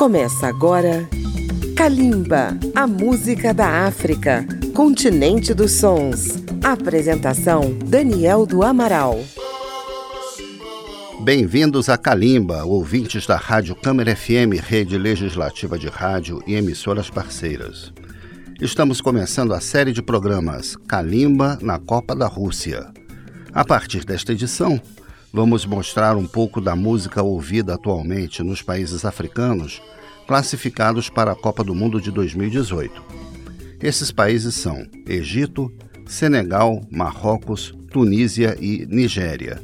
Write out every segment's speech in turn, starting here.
Começa agora Kalimba, a música da África, continente dos sons. Apresentação Daniel do Amaral. Bem-vindos a Kalimba, ouvintes da Rádio Câmara FM, rede legislativa de rádio e emissoras parceiras. Estamos começando a série de programas Kalimba na Copa da Rússia. A partir desta edição, vamos mostrar um pouco da música ouvida atualmente nos países africanos classificados para a Copa do Mundo de 2018. Esses países são Egito, Senegal, Marrocos, Tunísia e Nigéria.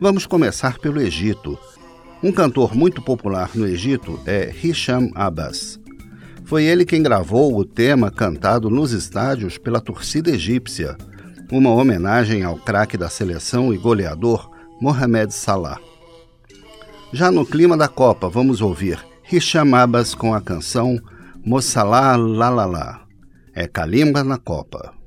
Vamos começar pelo Egito. Um cantor muito popular no Egito é Hisham Abbas. Foi ele quem gravou o tema cantado nos estádios pela torcida egípcia, uma homenagem ao craque da seleção e goleador Mohamed Salah. Já no clima da Copa, vamos ouvir Hisham Abbas com a canção Mossala Lalala. É Kalimba na Copa.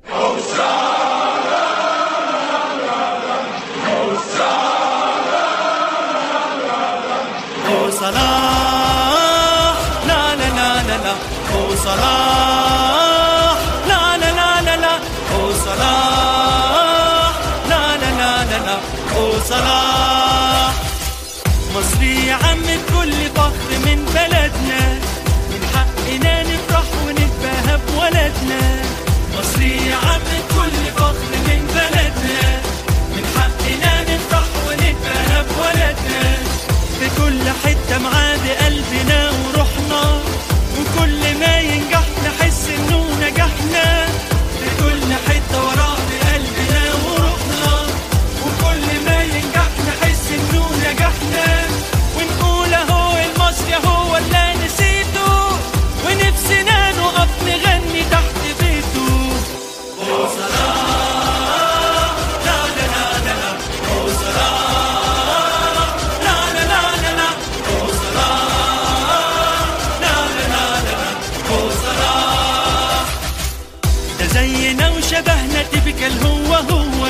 تبكل هو هو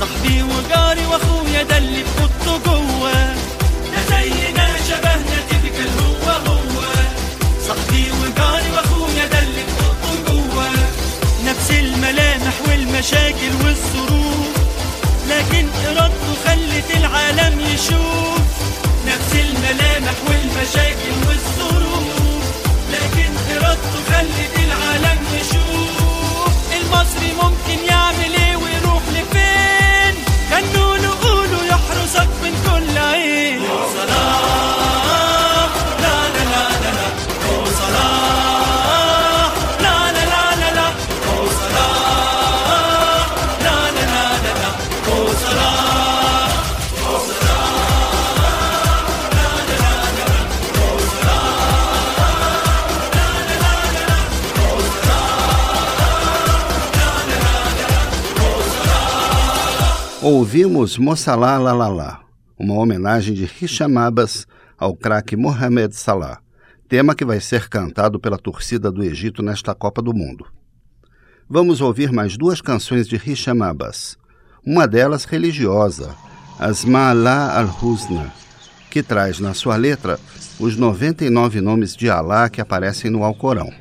صاحبي وجاري واخويا ده اللي اوضته جوه. ده زينا شبهنا تبكل هو هو صاحبي وجاري واخويا ده اللي اوضته جوه. نفس الملامح والمشاكل والظروف. لكن إرادته خلت العالم يشوف. نفس الملامح والمشاكل والظروف. لكن إرادته خلت العالم يشوف. المصري ممكن يعمل Ouvimos Mossala Lalala, uma homenagem de Hisham Abbas ao craque Mohamed Salah, tema que vai ser cantado pela torcida do Egito nesta Copa do Mundo. Vamos ouvir mais duas canções de Hisham Abbas, uma delas religiosa, Asma'Allah al-Husna, que traz na sua letra os 99 nomes de Alá que aparecem no Alcorão.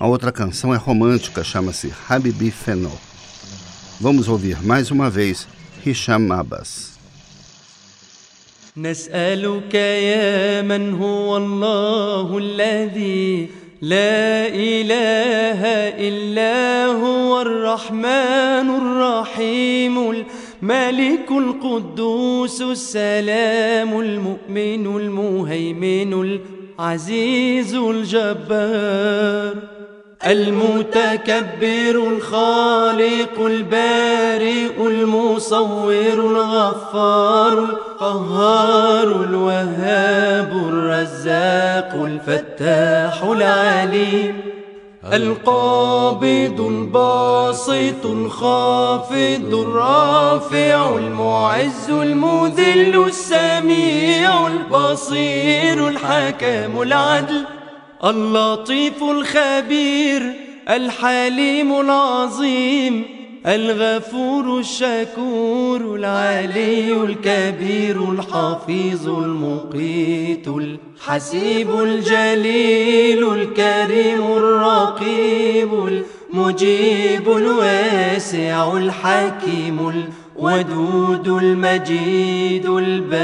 A outra canção é romântica, chama-se Habibi Fenol. Vamos ouvir mais uma vez Hisham Abbas. نسألك يا من هو الله الذي لا إله إلا هو الرحمن الرحيم الملك القدوس السلام المؤمن المهيمن العزيز الجبار المتكبر الخالق البارئ المصور الغفار القهار الوهاب الرزاق الفتاح العليم القابض الباسط الخافض الرافع المعز المذل السميع البصير الحكم العدل اللطيف الخبير الحليم العظيم الغفور الشكور العلي الكبير الحفيظ المقيت الحسيب الجليل الكريم الرقيب المجيب الواسع الحكيم الودود المجيد الباعث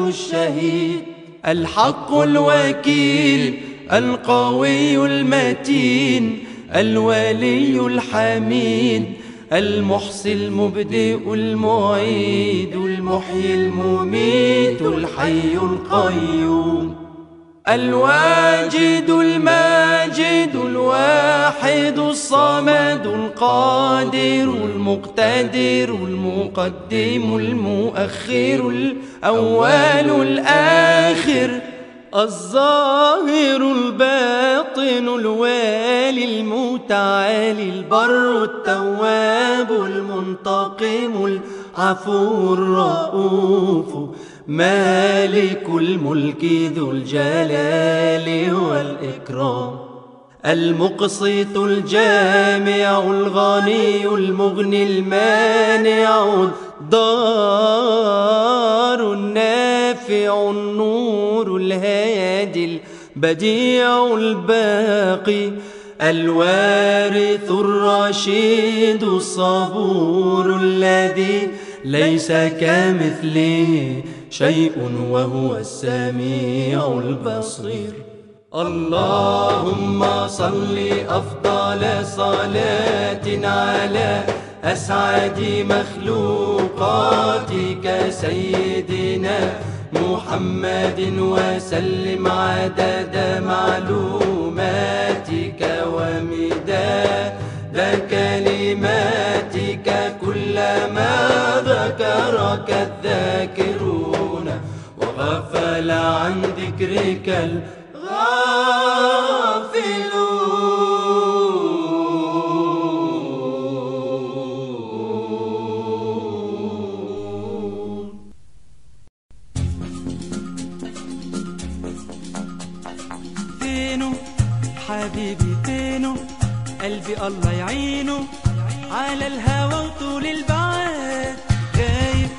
الشهيد. الحق الوكيل القوي المتين الولي الحميد المحصي المبدئ المعيد المحيي المميت الحي القيوم الواجد الماجد الواحد الصمد القادر المقتدر المقدم المؤخر الأول الآخر الظاهر الباطن الوالي المتعالي البر التواب المنتقم العفو الرؤوف مالك الملك ذو الجلال والإكرام المقسط الجامع الغني المغني المانع الضار. الهادي البديع الباقي الوارث الرشيد الصبور الذي ليس كمثله شيء وهو السميع البصير. اللهم صل أفضل صلاة على أسعد مخلوقاتك سيدنا محمد وسلم عدد معلوماتك ومداد كلماتك كلما ذكرك الذاكرون وغفل عن ذكرك فينه حبيبي فينه قلبي الله يعينه. على الهوى وطول البعاد غايب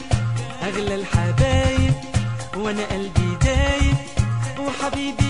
أغلى الحبايب وأنا قلبي دايب. وحبيبي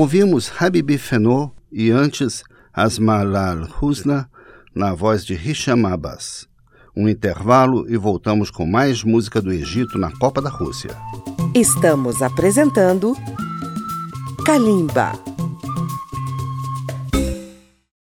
Ouvimos Habibi Fenô e antes Asmalal Husna na voz de Hisham Abbas. Um intervalo e voltamos com mais música do Egito na Copa da Rússia. Estamos apresentando Kalimba.